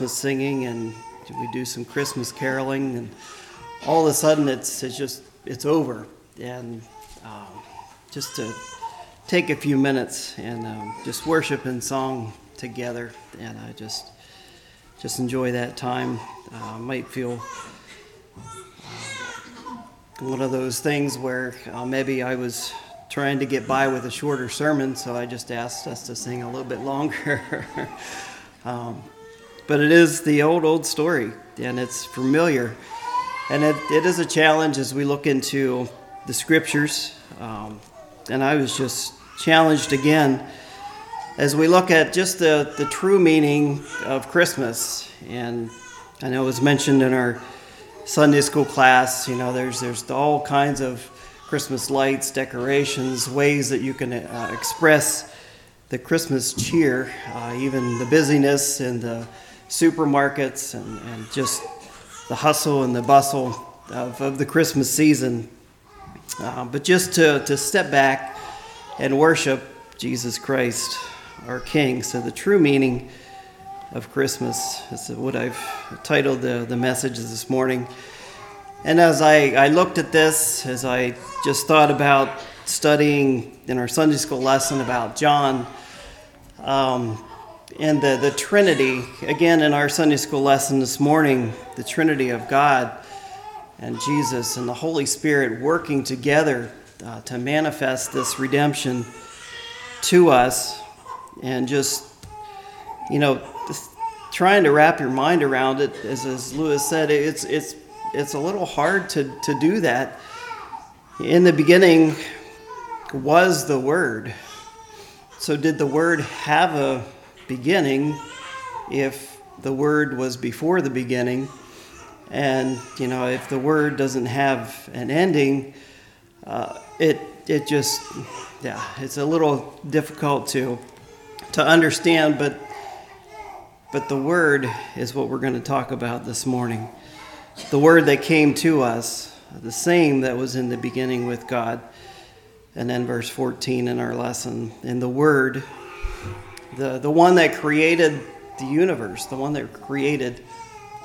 Christmas singing and we do some Christmas caroling, and all of a sudden it's, it's just it's over. And um, just to take a few minutes and um, just worship and song together, and I just just enjoy that time. Uh, might feel uh, one of those things where uh, maybe I was trying to get by with a shorter sermon, so I just asked us to sing a little bit longer. um, but it is the old, old story, and it's familiar. And it, it is a challenge as we look into the scriptures. Um, and I was just challenged again as we look at just the, the true meaning of Christmas. And I know it was mentioned in our Sunday school class, you know, there's, there's all kinds of Christmas lights, decorations, ways that you can uh, express the Christmas cheer, uh, even the busyness and the supermarkets and, and just the hustle and the bustle of, of the Christmas season. Uh, but just to, to step back and worship Jesus Christ, our King. So, the true meaning of Christmas is what I've titled the, the message this morning. And as I, I looked at this, as I just thought about studying in our Sunday school lesson about John, um, and the, the Trinity, again in our Sunday school lesson this morning, the Trinity of God and Jesus and the Holy Spirit working together uh, to manifest this redemption to us. And just, you know, just trying to wrap your mind around it, as, as Lewis said, it's, it's, it's a little hard to, to do that. In the beginning was the Word. So, did the Word have a beginning if the word was before the beginning. And, you know, if the word doesn't have an ending, uh, it, it just, yeah, it's a little difficult to, to understand, but, but the word is what we're going to talk about this morning. The word that came to us, the same that was in the beginning with God. And then verse 14 in our lesson. And the word the, the one that created the universe, the one that created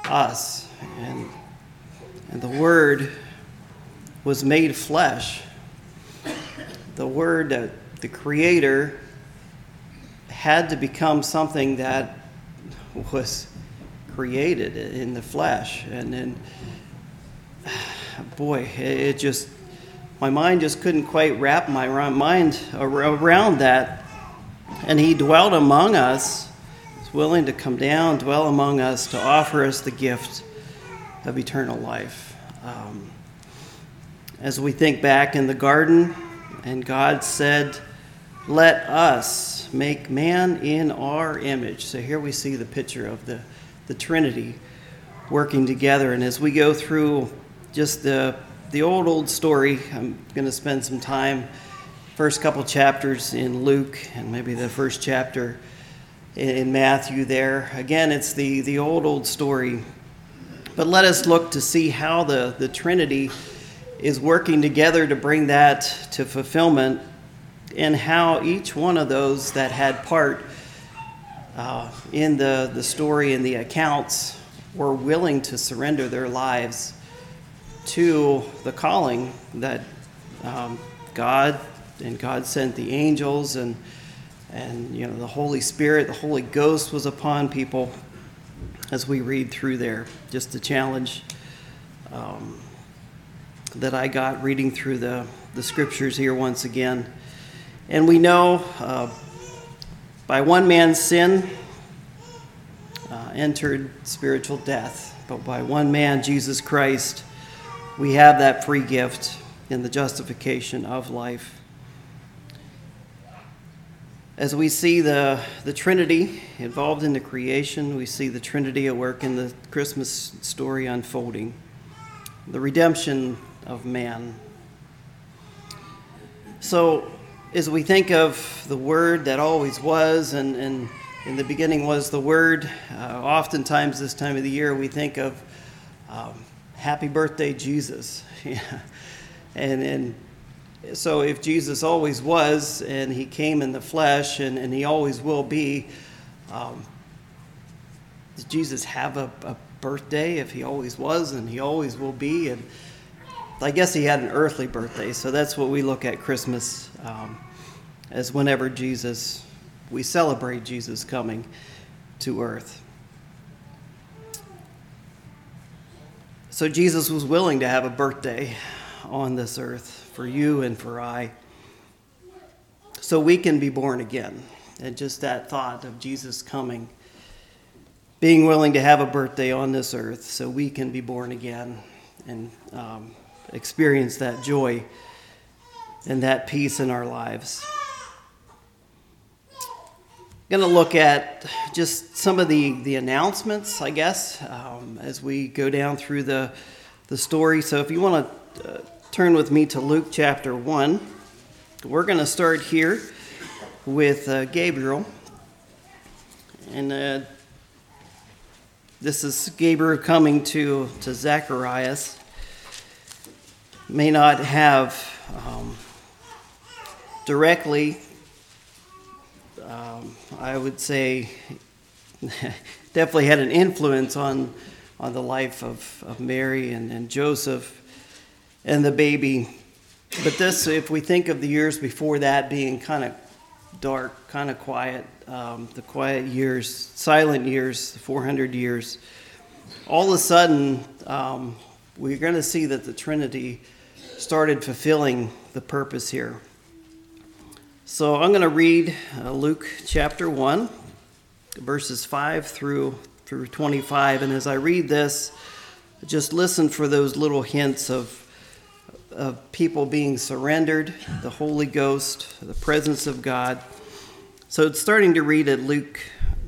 us. And, and the Word was made flesh. The Word, that the Creator, had to become something that was created in the flesh. And then, boy, it just, my mind just couldn't quite wrap my mind around that and he dwelt among us, was willing to come down, dwell among us, to offer us the gift of eternal life. Um, as we think back in the garden, and God said, Let us make man in our image. So here we see the picture of the, the Trinity working together. And as we go through just the, the old, old story, I'm going to spend some time first couple chapters in Luke and maybe the first chapter in Matthew there. Again, it's the, the old, old story. But let us look to see how the, the Trinity is working together to bring that to fulfillment and how each one of those that had part uh, in the, the story and the accounts were willing to surrender their lives to the calling that um, God and God sent the angels and and you know the Holy Spirit, the Holy Ghost was upon people as we read through there. Just the challenge um, that I got reading through the the scriptures here once again, and we know uh, by one man's sin uh, entered spiritual death, but by one man, Jesus Christ, we have that free gift in the justification of life as we see the, the Trinity involved in the creation, we see the Trinity at work in the Christmas story unfolding, the redemption of man. So, as we think of the Word that always was, and, and in the beginning was the Word, uh, oftentimes this time of the year we think of um, Happy Birthday, Jesus. and, and so if Jesus always was and he came in the flesh and, and he always will be, um, Jesus have a, a birthday if he always was and he always will be? And I guess he had an earthly birthday, so that's what we look at Christmas um, as whenever Jesus, we celebrate Jesus coming to earth. So Jesus was willing to have a birthday on this earth for you and for I, so we can be born again. And just that thought of Jesus coming, being willing to have a birthday on this earth so we can be born again and um, experience that joy and that peace in our lives. I'm going to look at just some of the, the announcements, I guess, um, as we go down through the, the story. So if you want to uh, turn with me to Luke chapter 1, we're going to start here with uh, Gabriel. And uh, this is Gabriel coming to, to Zacharias. May not have um, directly, um, I would say, definitely had an influence on, on the life of, of Mary and, and Joseph and the baby. But this, if we think of the years before that being kind of dark, kind of quiet, um, the quiet years, silent years, the 400 years, all of a sudden, um, we're going to see that the Trinity started fulfilling the purpose here. So I'm going to read uh, Luke chapter 1, verses 5 through, through 25. And as I read this, just listen for those little hints of, of people being surrendered, the Holy Ghost, the presence of God. So it's starting to read at Luke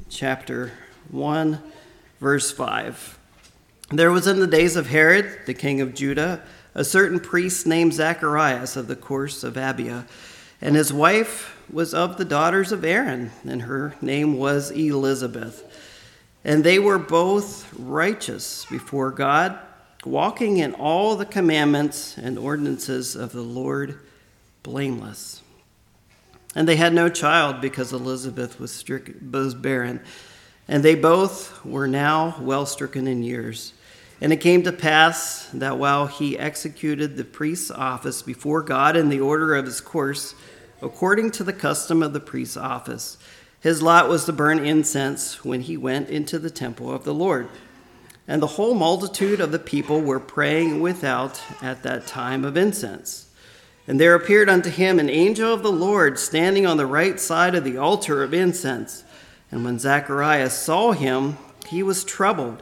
chapter 1, verse 5. There was in the days of Herod, the king of Judah, a certain priest named Zacharias of the course of Abia, and his wife was of the daughters of Aaron, and her name was Elizabeth. And they were both righteous before God, walking in all the commandments and ordinances of the Lord, blameless. And they had no child because Elizabeth was, strict, was barren, and they both were now well stricken in years. And it came to pass that while he executed the priest's office before God in the order of his course, according to the custom of the priest's office, his lot was to burn incense when he went into the temple of the Lord. And the whole multitude of the people were praying without at that time of incense. And there appeared unto him an angel of the Lord standing on the right side of the altar of incense. And when Zacharias saw him, he was troubled,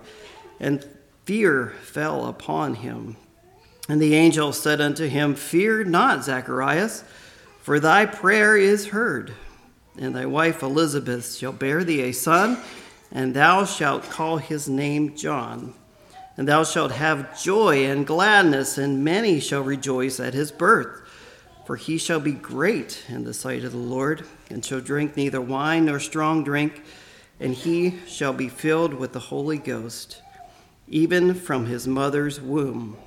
and fear fell upon him. And the angel said unto him, Fear not, Zacharias, for thy prayer is heard. And thy wife Elizabeth shall bear thee a son, and thou shalt call his name John. And thou shalt have joy and gladness, and many shall rejoice at his birth. For he shall be great in the sight of the Lord, and shall drink neither wine nor strong drink, and he shall be filled with the Holy Ghost even from his mother's womb.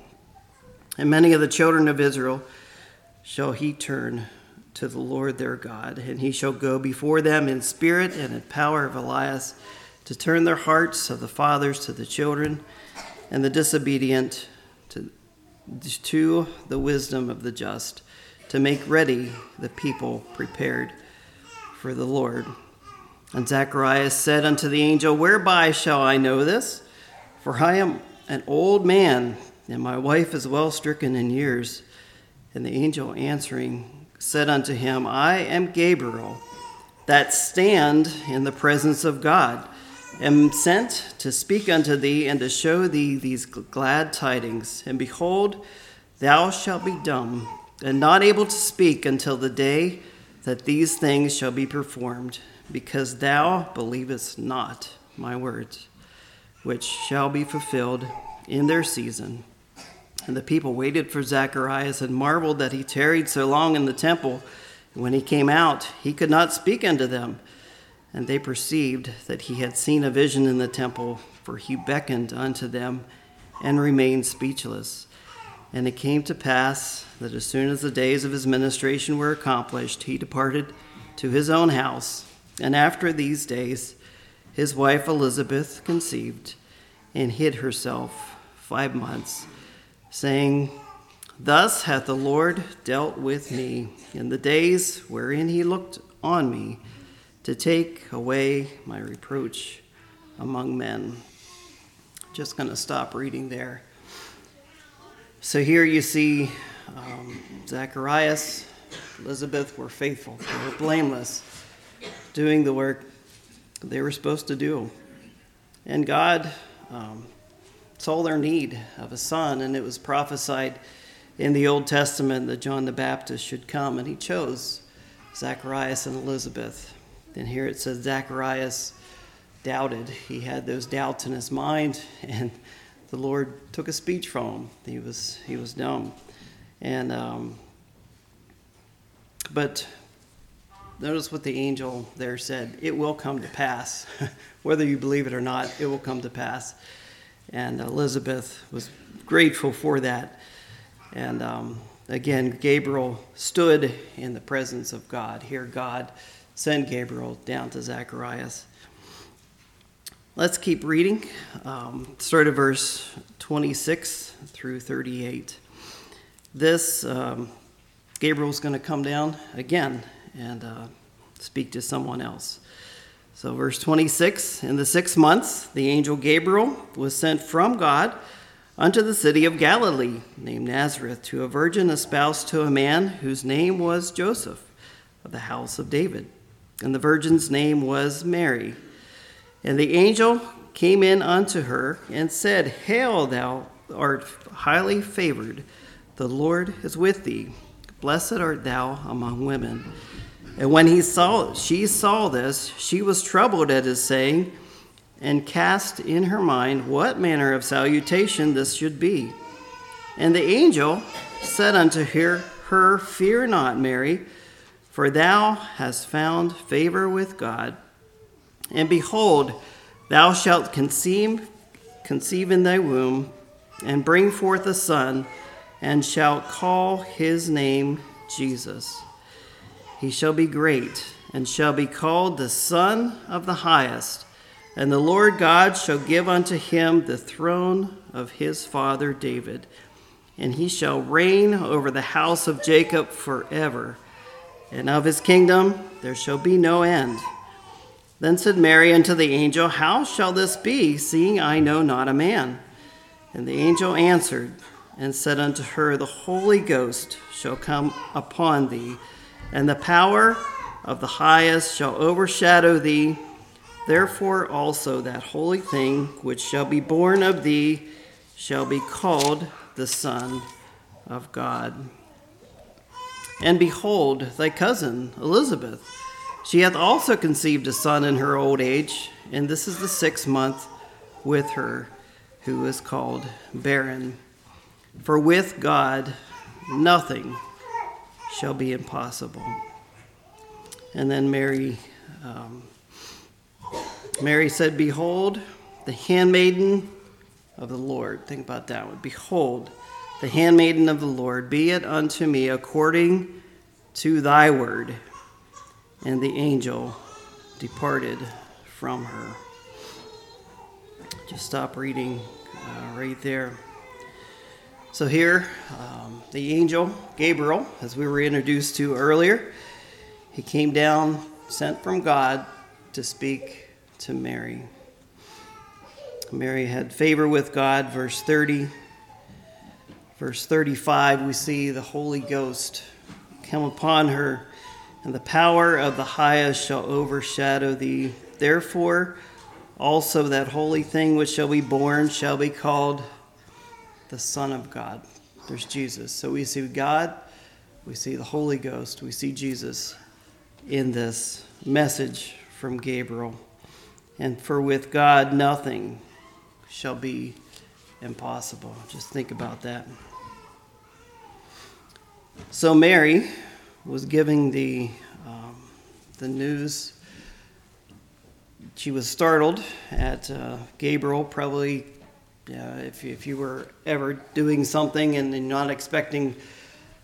And many of the children of Israel shall he turn to the Lord their God, and he shall go before them in spirit and in power of Elias to turn their hearts of the fathers to the children and the disobedient to, to the wisdom of the just, to make ready the people prepared for the Lord. And Zacharias said unto the angel, Whereby shall I know this? For I am an old man, and my wife is well stricken in years. And the angel answering said unto him, I am Gabriel, that stand in the presence of God, am sent to speak unto thee and to show thee these glad tidings. And behold, thou shalt be dumb and not able to speak until the day that these things shall be performed, because thou believest not my words which shall be fulfilled in their season. And the people waited for Zacharias and marveled that he tarried so long in the temple. And when he came out, he could not speak unto them. And they perceived that he had seen a vision in the temple, for he beckoned unto them and remained speechless. And it came to pass that as soon as the days of his ministration were accomplished, he departed to his own house. And after these days, his wife Elizabeth conceived and hid herself five months, saying, Thus hath the Lord dealt with me in the days wherein he looked on me to take away my reproach among men. Just going to stop reading there. So here you see um, Zacharias, Elizabeth were faithful, they were blameless, doing the work they were supposed to do. And God um, saw their need of a son, and it was prophesied in the Old Testament that John the Baptist should come, and he chose Zacharias and Elizabeth. And here it says Zacharias doubted. He had those doubts in his mind, and the Lord took a speech from him. He was he was dumb, and um, but notice what the angel there said. It will come to pass, whether you believe it or not. It will come to pass, and Elizabeth was grateful for that. And um, again, Gabriel stood in the presence of God. Here, God sent Gabriel down to Zacharias. Let's keep reading. Um, start at verse 26 through 38. This, um, Gabriel's going to come down again and uh, speak to someone else. So, verse 26 In the sixth months, the angel Gabriel was sent from God unto the city of Galilee, named Nazareth, to a virgin espoused to a man whose name was Joseph, of the house of David. And the virgin's name was Mary. And the angel came in unto her and said, Hail, thou art highly favored. The Lord is with thee. Blessed art thou among women. And when he saw she saw this, she was troubled at his saying and cast in her mind what manner of salutation this should be. And the angel said unto her, her Fear not, Mary, for thou hast found favor with God. And behold, thou shalt conceive, conceive in thy womb, and bring forth a son, and shalt call his name Jesus. He shall be great, and shall be called the Son of the Highest and the Lord God shall give unto him the throne of his father David, and he shall reign over the house of Jacob forever, and of his kingdom there shall be no end. Then said Mary unto the angel, How shall this be, seeing I know not a man? And the angel answered and said unto her, The Holy Ghost shall come upon thee, and the power of the highest shall overshadow thee. Therefore also that holy thing which shall be born of thee shall be called the Son of God. And behold, thy cousin Elizabeth, she hath also conceived a son in her old age, and this is the sixth month with her, who is called barren. For with God nothing shall be impossible. And then Mary. Um, Mary said, Behold, the handmaiden of the Lord. Think about that one. Behold, the handmaiden of the Lord, be it unto me according to thy word. And the angel departed from her. Just stop reading uh, right there. So, here, um, the angel, Gabriel, as we were introduced to earlier, he came down, sent from God to speak to Mary. Mary had favor with God, verse 30. Verse 35, we see the Holy Ghost come upon her, and the power of the highest shall overshadow thee. Therefore, also that holy thing which shall be born shall be called the Son of God. There's Jesus. So we see God, we see the Holy Ghost, we see Jesus in this message from Gabriel. And for with God, nothing shall be impossible. Just think about that. So Mary was giving the, um, the news. She was startled at uh, Gabriel, probably uh, if, if you were ever doing something and, and not expecting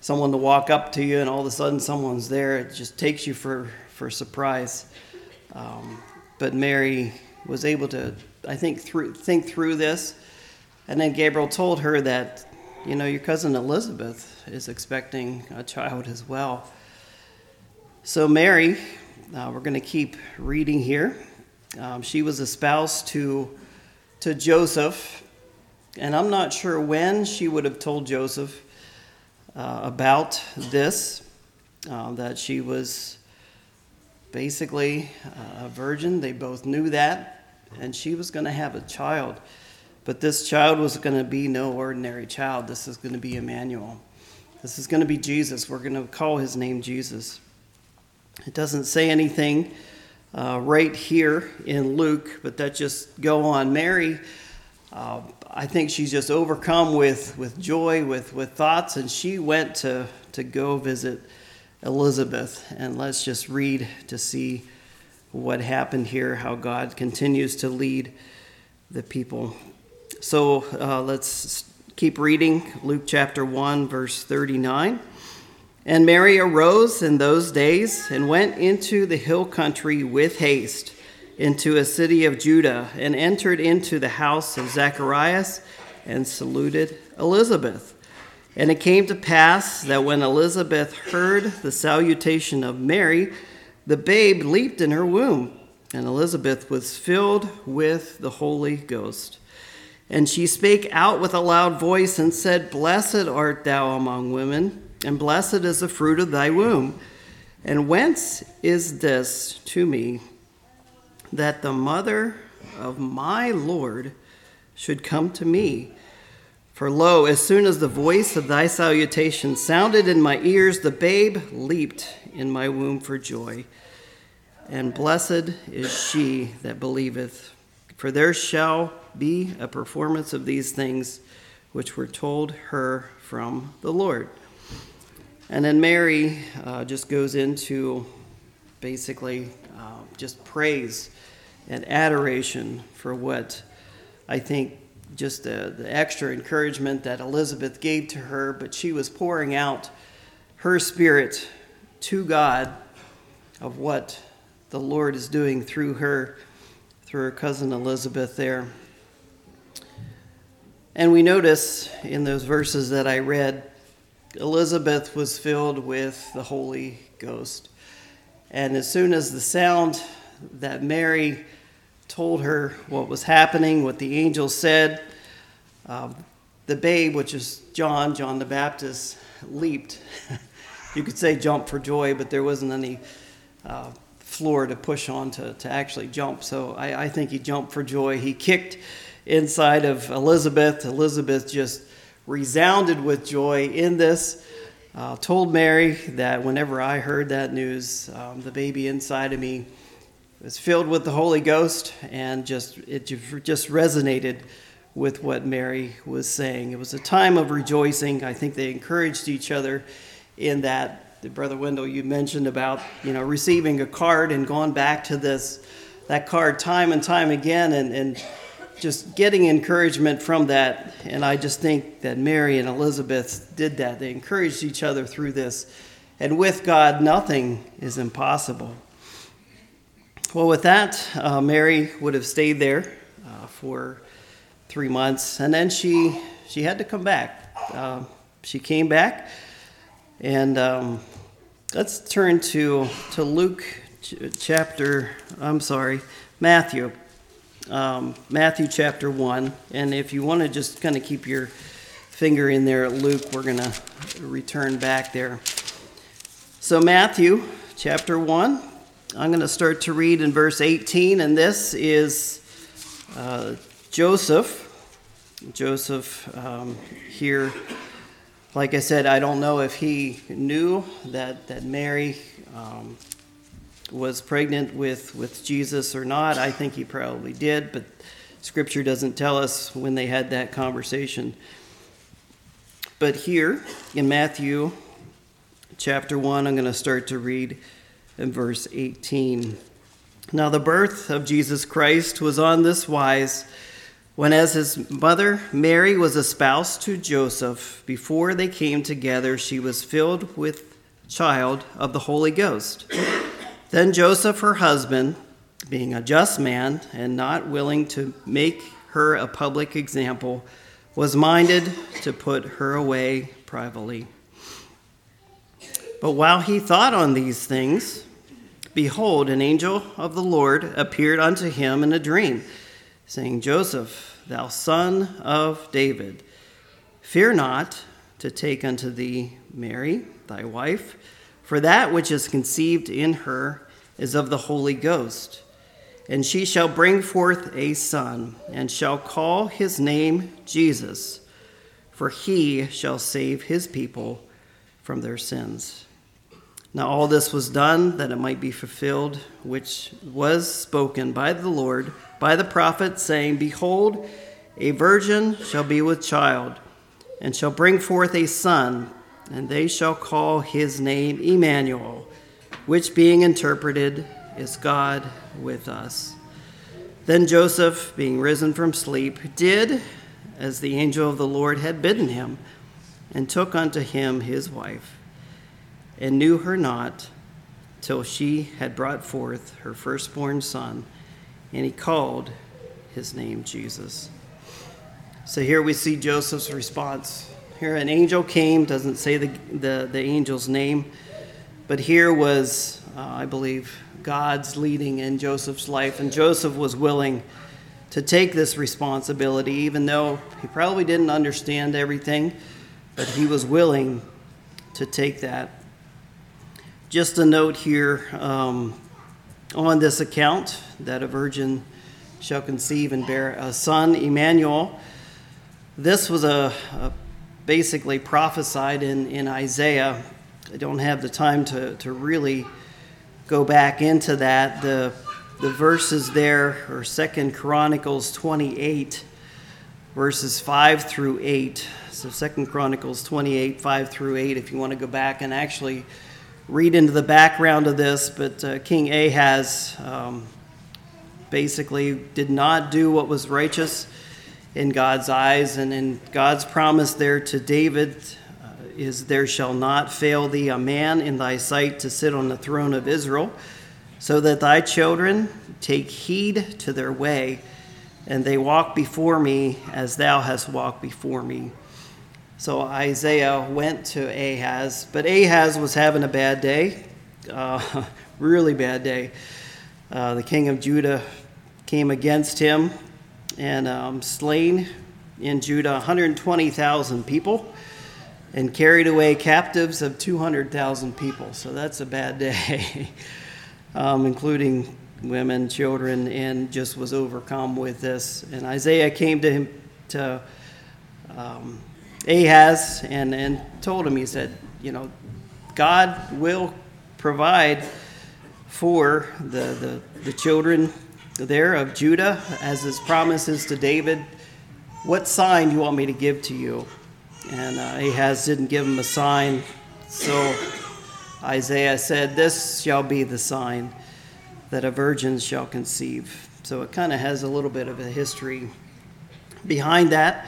someone to walk up to you and all of a sudden someone's there, it just takes you for, for surprise. Um, but Mary was able to, I think, through, think through this. And then Gabriel told her that, you know, your cousin Elizabeth is expecting a child as well. So, Mary, uh, we're going to keep reading here. Um, she was espoused to, to Joseph, and I'm not sure when she would have told Joseph uh, about this, uh, that she was basically a virgin. They both knew that, and she was going to have a child. But this child was going to be no ordinary child. This is going to be Emmanuel. This is going to be Jesus. We're going to call his name Jesus. It doesn't say anything uh, right here in Luke, but that just go on. Mary, uh, I think she's just overcome with, with joy, with, with thoughts, and she went to, to go visit Elizabeth. And let's just read to see what happened here, how God continues to lead the people. So uh, let's keep reading Luke chapter 1, verse 39. And Mary arose in those days and went into the hill country with haste into a city of Judah and entered into the house of Zacharias and saluted Elizabeth. And it came to pass that when Elizabeth heard the salutation of Mary, the babe leaped in her womb, and Elizabeth was filled with the Holy Ghost. And she spake out with a loud voice and said, Blessed art thou among women, and blessed is the fruit of thy womb. And whence is this to me that the mother of my Lord should come to me? For lo, as soon as the voice of thy salutation sounded in my ears, the babe leaped in my womb for joy. And blessed is she that believeth, for there shall be a performance of these things which were told her from the Lord. And then Mary uh, just goes into basically uh, just praise and adoration for what I think just the, the extra encouragement that Elizabeth gave to her, but she was pouring out her spirit to God of what the Lord is doing through her, through her cousin Elizabeth there. And we notice in those verses that I read, Elizabeth was filled with the Holy Ghost. And as soon as the sound that Mary told her what was happening, what the angel said, uh, the babe, which is John, John the Baptist, leaped. you could say jump for joy, but there wasn't any uh, floor to push on to, to actually jump. So I, I think he jumped for joy. He kicked inside of Elizabeth. Elizabeth just resounded with joy in this. Uh, told Mary that whenever I heard that news, um, the baby inside of me was filled with the Holy Ghost, and just it just resonated with what Mary was saying. It was a time of rejoicing. I think they encouraged each other in that. Brother Wendell, you mentioned about you know receiving a card and going back to this that card time and time again, and, and just getting encouragement from that. And I just think that Mary and Elizabeth did that. They encouraged each other through this. And with God, nothing is impossible. Well, with that, uh, Mary would have stayed there uh, for three months, and then she she had to come back. Uh, she came back, and um, let's turn to to Luke ch- chapter. I'm sorry, Matthew um, Matthew chapter 1. And if you want to just kind of keep your finger in there at Luke, we're going to return back there. So, Matthew chapter 1, I'm going to start to read in verse 18, and this is uh, Joseph. Joseph um, here, like I said, I don't know if he knew that, that Mary um, was pregnant with, with Jesus or not. I think he probably did, but scripture doesn't tell us when they had that conversation. But here in Matthew chapter 1, I'm going to start to read in verse 18. Now, the birth of Jesus Christ was on this wise when, as his mother Mary was espoused to Joseph, before they came together, she was filled with child of the Holy Ghost. Then Joseph, her husband, being a just man and not willing to make her a public example, was minded to put her away privately. But while he thought on these things, behold, an angel of the Lord appeared unto him in a dream, saying, Joseph, thou son of David, fear not to take unto thee Mary, thy wife, for that which is conceived in her is of the Holy Ghost. And she shall bring forth a son, and shall call his name Jesus, for he shall save his people from their sins. Now, all this was done that it might be fulfilled, which was spoken by the Lord by the prophet, saying, Behold, a virgin shall be with child, and shall bring forth a son, and they shall call his name Emmanuel, which being interpreted is God with us. Then Joseph, being risen from sleep, did as the angel of the Lord had bidden him, and took unto him his wife and knew her not till she had brought forth her firstborn son, and he called his name Jesus. So here we see Joseph's response. Here an angel came, doesn't say the, the, the angel's name, but here was, uh, I believe, God's leading in Joseph's life, and Joseph was willing to take this responsibility, even though he probably didn't understand everything, but he was willing to take that just a note here um, on this account that a virgin shall conceive and bear a son, Emmanuel. This was a, a basically prophesied in, in Isaiah. I don't have the time to, to really go back into that. The, the verses there are Second Chronicles 28, verses 5 through 8. So Second Chronicles 28, 5 through 8, if you want to go back and actually read into the background of this, but uh, King Ahaz um, basically did not do what was righteous in God's eyes. And in God's promise there to David uh, is, There shall not fail thee a man in thy sight to sit on the throne of Israel, so that thy children take heed to their way, and they walk before me as thou hast walked before me. So Isaiah went to Ahaz, but Ahaz was having a bad day, uh, really bad day. Uh, the king of Judah came against him and um, slain in Judah 120,000 people and carried away captives of 200,000 people. So that's a bad day, um, including women, children, and just was overcome with this. And Isaiah came to him to. Um, Ahaz and, and told him, he said, you know, God will provide for the, the, the children there of Judah as his promises to David. What sign do you want me to give to you? And uh, Ahaz didn't give him a sign. So Isaiah said, This shall be the sign that a virgin shall conceive. So it kind of has a little bit of a history behind that.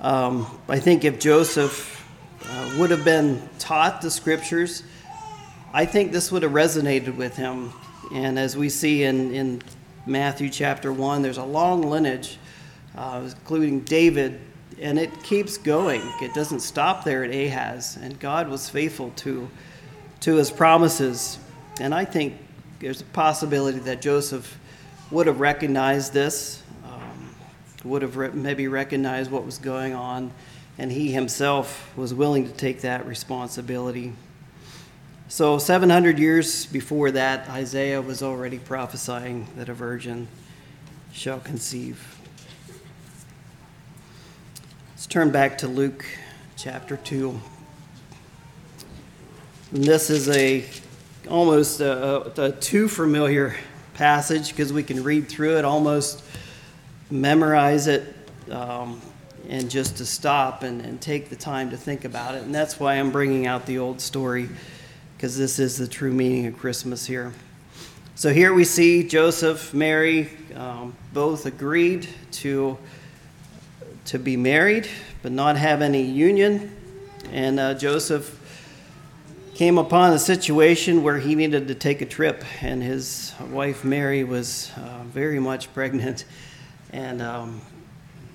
Um, I think if Joseph uh, would have been taught the scriptures, I think this would have resonated with him. And as we see in, in Matthew chapter 1, there's a long lineage, uh, including David, and it keeps going. It doesn't stop there at Ahaz. And God was faithful to, to his promises. And I think there's a possibility that Joseph would have recognized this would have re- maybe recognized what was going on, and he himself was willing to take that responsibility. So, 700 years before that, Isaiah was already prophesying that a virgin shall conceive. Let's turn back to Luke chapter 2. And this is a almost a, a, too familiar passage because we can read through it almost memorize it um, and just to stop and, and take the time to think about it. And that's why I'm bringing out the old story, because this is the true meaning of Christmas here. So here we see Joseph, Mary, um, both agreed to, to be married, but not have any union. And uh, Joseph came upon a situation where he needed to take a trip, and his wife Mary was uh, very much pregnant. And um,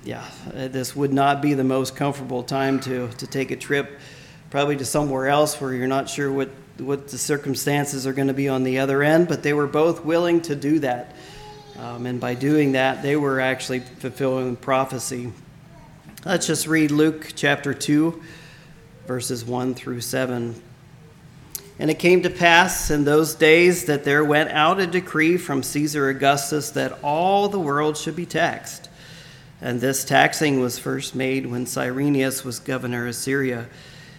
yeah, this would not be the most comfortable time to, to take a trip, probably to somewhere else where you're not sure what, what the circumstances are going to be on the other end, but they were both willing to do that. Um, and by doing that, they were actually fulfilling prophecy. Let's just read Luke chapter 2, verses 1 through 7. And it came to pass in those days that there went out a decree from Caesar Augustus that all the world should be taxed. And this taxing was first made when Cyrenius was governor of Syria.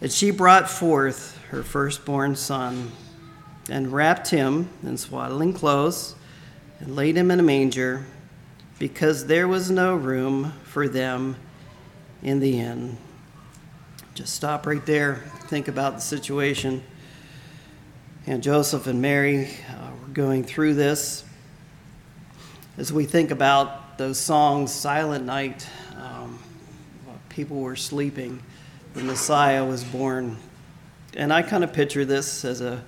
And she brought forth her firstborn son, and wrapped him in swaddling clothes, and laid him in a manger, because there was no room for them in the inn. Just stop right there, think about the situation and Joseph and Mary uh, were going through this. As we think about those songs, Silent Night, um, people were sleeping, the Messiah was born. And I kind of picture this as a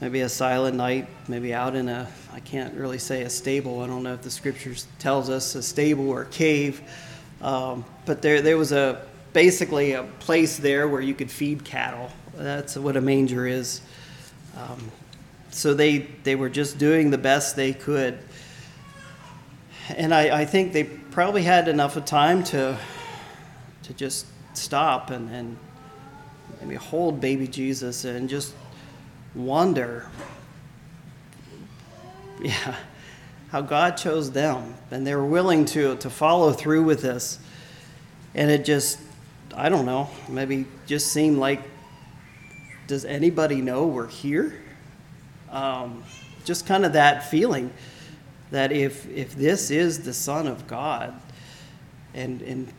maybe a silent night, maybe out in a, I can't really say a stable. I don't know if the scriptures tells us a stable or a cave. Um, but there, there was a basically a place there where you could feed cattle. That's what a manger is. Um, so they, they were just doing the best they could. And I, I think they probably had enough of time to, to just stop and, and maybe hold baby Jesus and just wonder, yeah, how God chose them. And they were willing to, to follow through with this. And it just, I don't know, maybe just seemed like does anybody know we're here? Um, just kind of that feeling that if if this is the Son of God, and and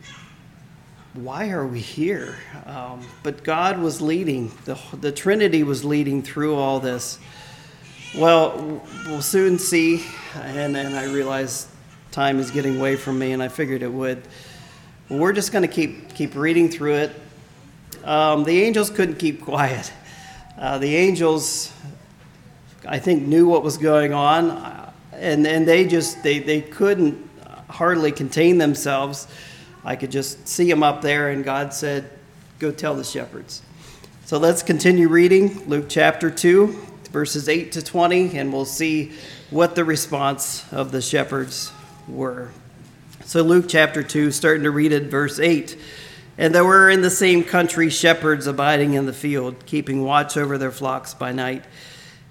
why are we here? Um, but God was leading the the Trinity was leading through all this. Well, we'll soon see, and and I realize time is getting away from me, and I figured it would. We're just going to keep keep reading through it um, the angels couldn't keep quiet. Uh, the angels, I think, knew what was going on, uh, and, and they just they, they couldn't hardly contain themselves. I could just see him up there, and God said, "Go tell the shepherds." So let's continue reading Luke chapter two, verses eight to twenty, and we'll see what the response of the shepherds were. So Luke chapter two, starting to read at verse eight. And there were in the same country shepherds abiding in the field, keeping watch over their flocks by night.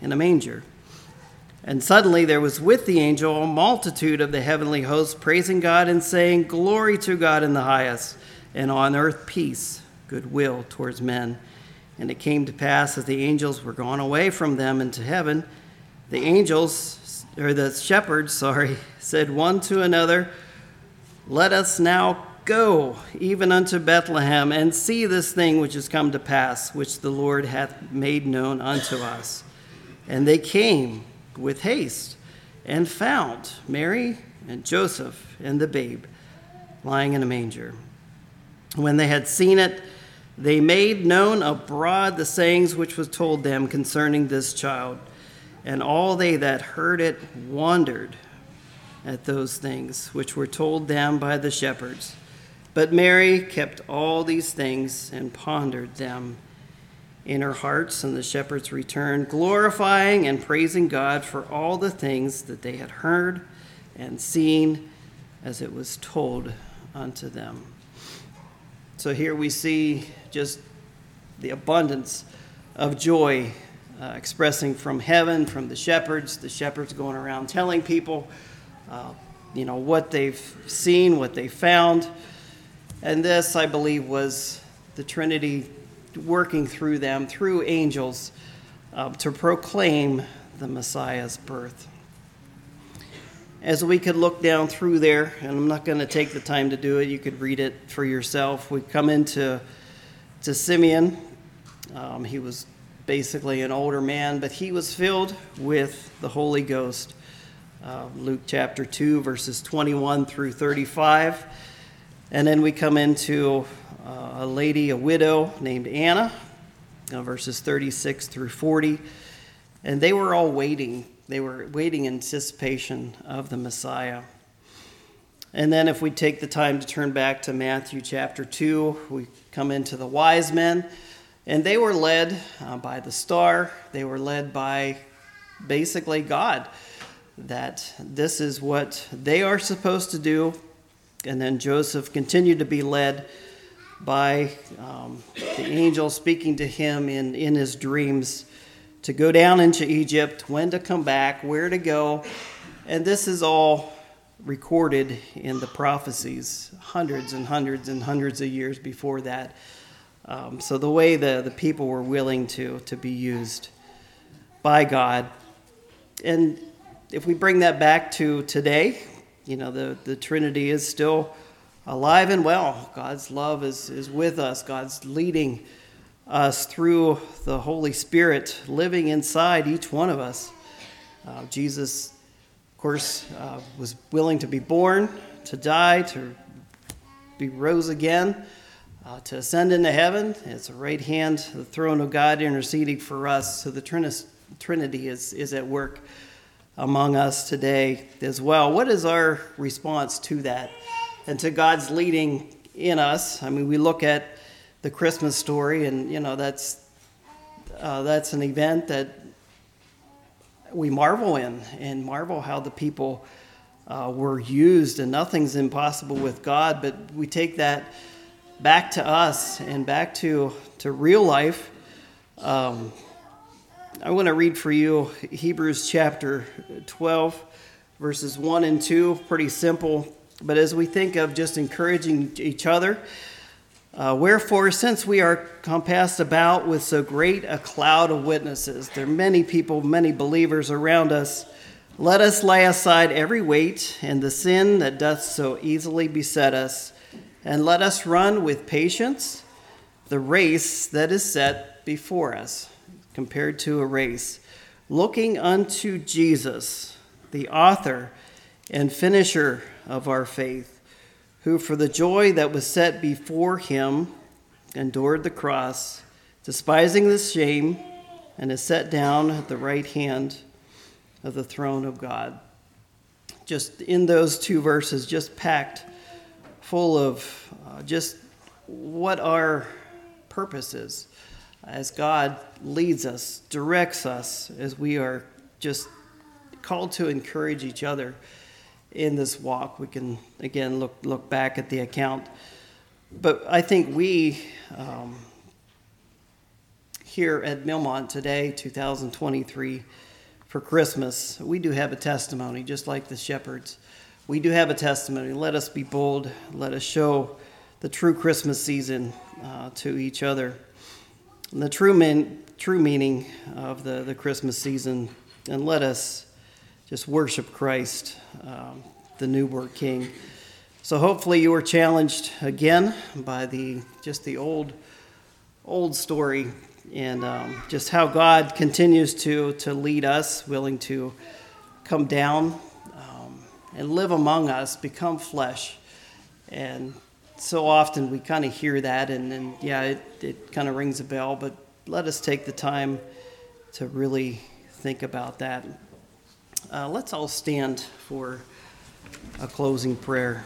in a manger. And suddenly there was with the angel a multitude of the heavenly hosts praising God and saying, Glory to God in the highest, and on earth peace, goodwill towards men. And it came to pass as the angels were gone away from them into heaven, the angels, or the shepherds, sorry, said one to another, Let us now Go even unto Bethlehem and see this thing which is come to pass, which the Lord hath made known unto us. And they came with haste and found Mary and Joseph and the babe lying in a manger. When they had seen it, they made known abroad the sayings which was told them concerning this child. And all they that heard it wondered at those things which were told them by the shepherds. But Mary kept all these things and pondered them in her hearts, and the shepherds returned, glorifying and praising God for all the things that they had heard and seen as it was told unto them. So here we see just the abundance of joy uh, expressing from heaven, from the shepherds, the shepherds going around telling people, uh, you know, what they've seen, what they found. And this, I believe, was the Trinity working through them, through angels, uh, to proclaim the Messiah's birth. As we could look down through there, and I'm not going to take the time to do it, you could read it for yourself. We come into to Simeon. Um, he was basically an older man, but he was filled with the Holy Ghost. Uh, Luke chapter 2, verses 21 through 35. And then we come into uh, a lady, a widow named Anna, uh, verses 36 through 40. And they were all waiting. They were waiting in anticipation of the Messiah. And then, if we take the time to turn back to Matthew chapter 2, we come into the wise men. And they were led uh, by the star, they were led by basically God. That this is what they are supposed to do. And then Joseph continued to be led by um, the angel speaking to him in, in his dreams to go down into Egypt, when to come back, where to go. And this is all recorded in the prophecies hundreds and hundreds and hundreds of years before that. Um, so the way the, the people were willing to, to be used by God. And if we bring that back to today, you know, the, the Trinity is still alive and well. God's love is, is with us, God's leading us through the Holy Spirit living inside each one of us. Uh, Jesus, of course, uh, was willing to be born, to die, to be rose again, uh, to ascend into heaven. It's a right hand, the throne of God interceding for us. So the Trinity is, is at work among us today as well. What is our response to that? And to God's leading in us. I mean, we look at the Christmas story, and you know that's uh, that's an event that we marvel in and marvel how the people uh, were used, and nothing's impossible with God. But we take that back to us and back to to real life. Um, I want to read for you Hebrews chapter 12, verses 1 and 2. Pretty simple but as we think of just encouraging each other, uh, wherefore, since we are compassed about with so great a cloud of witnesses, there are many people, many believers around us, let us lay aside every weight and the sin that doth so easily beset us, and let us run with patience the race that is set before us, compared to a race, looking unto Jesus, the author and finisher of our faith, who for the joy that was set before him endured the cross, despising the shame, and is set down at the right hand of the throne of God. Just in those two verses, just packed full of uh, just what our purpose is as God leads us, directs us, as we are just called to encourage each other in this walk. We can again look look back at the account, but I think we um, here at Millmont today, 2023, for Christmas, we do have a testimony, just like the shepherds. We do have a testimony. Let us be bold. Let us show the true Christmas season uh, to each other. And the true, mean, true meaning of the, the Christmas season, and let us just worship Christ, um, the newborn King. So hopefully you were challenged again by the just the old old story and um, just how God continues to to lead us, willing to come down um, and live among us, become flesh, and so often we kind of hear that and, and yeah, it, it kind of rings a bell, but let us take the time to really think about that. Uh, let's all stand for a closing prayer.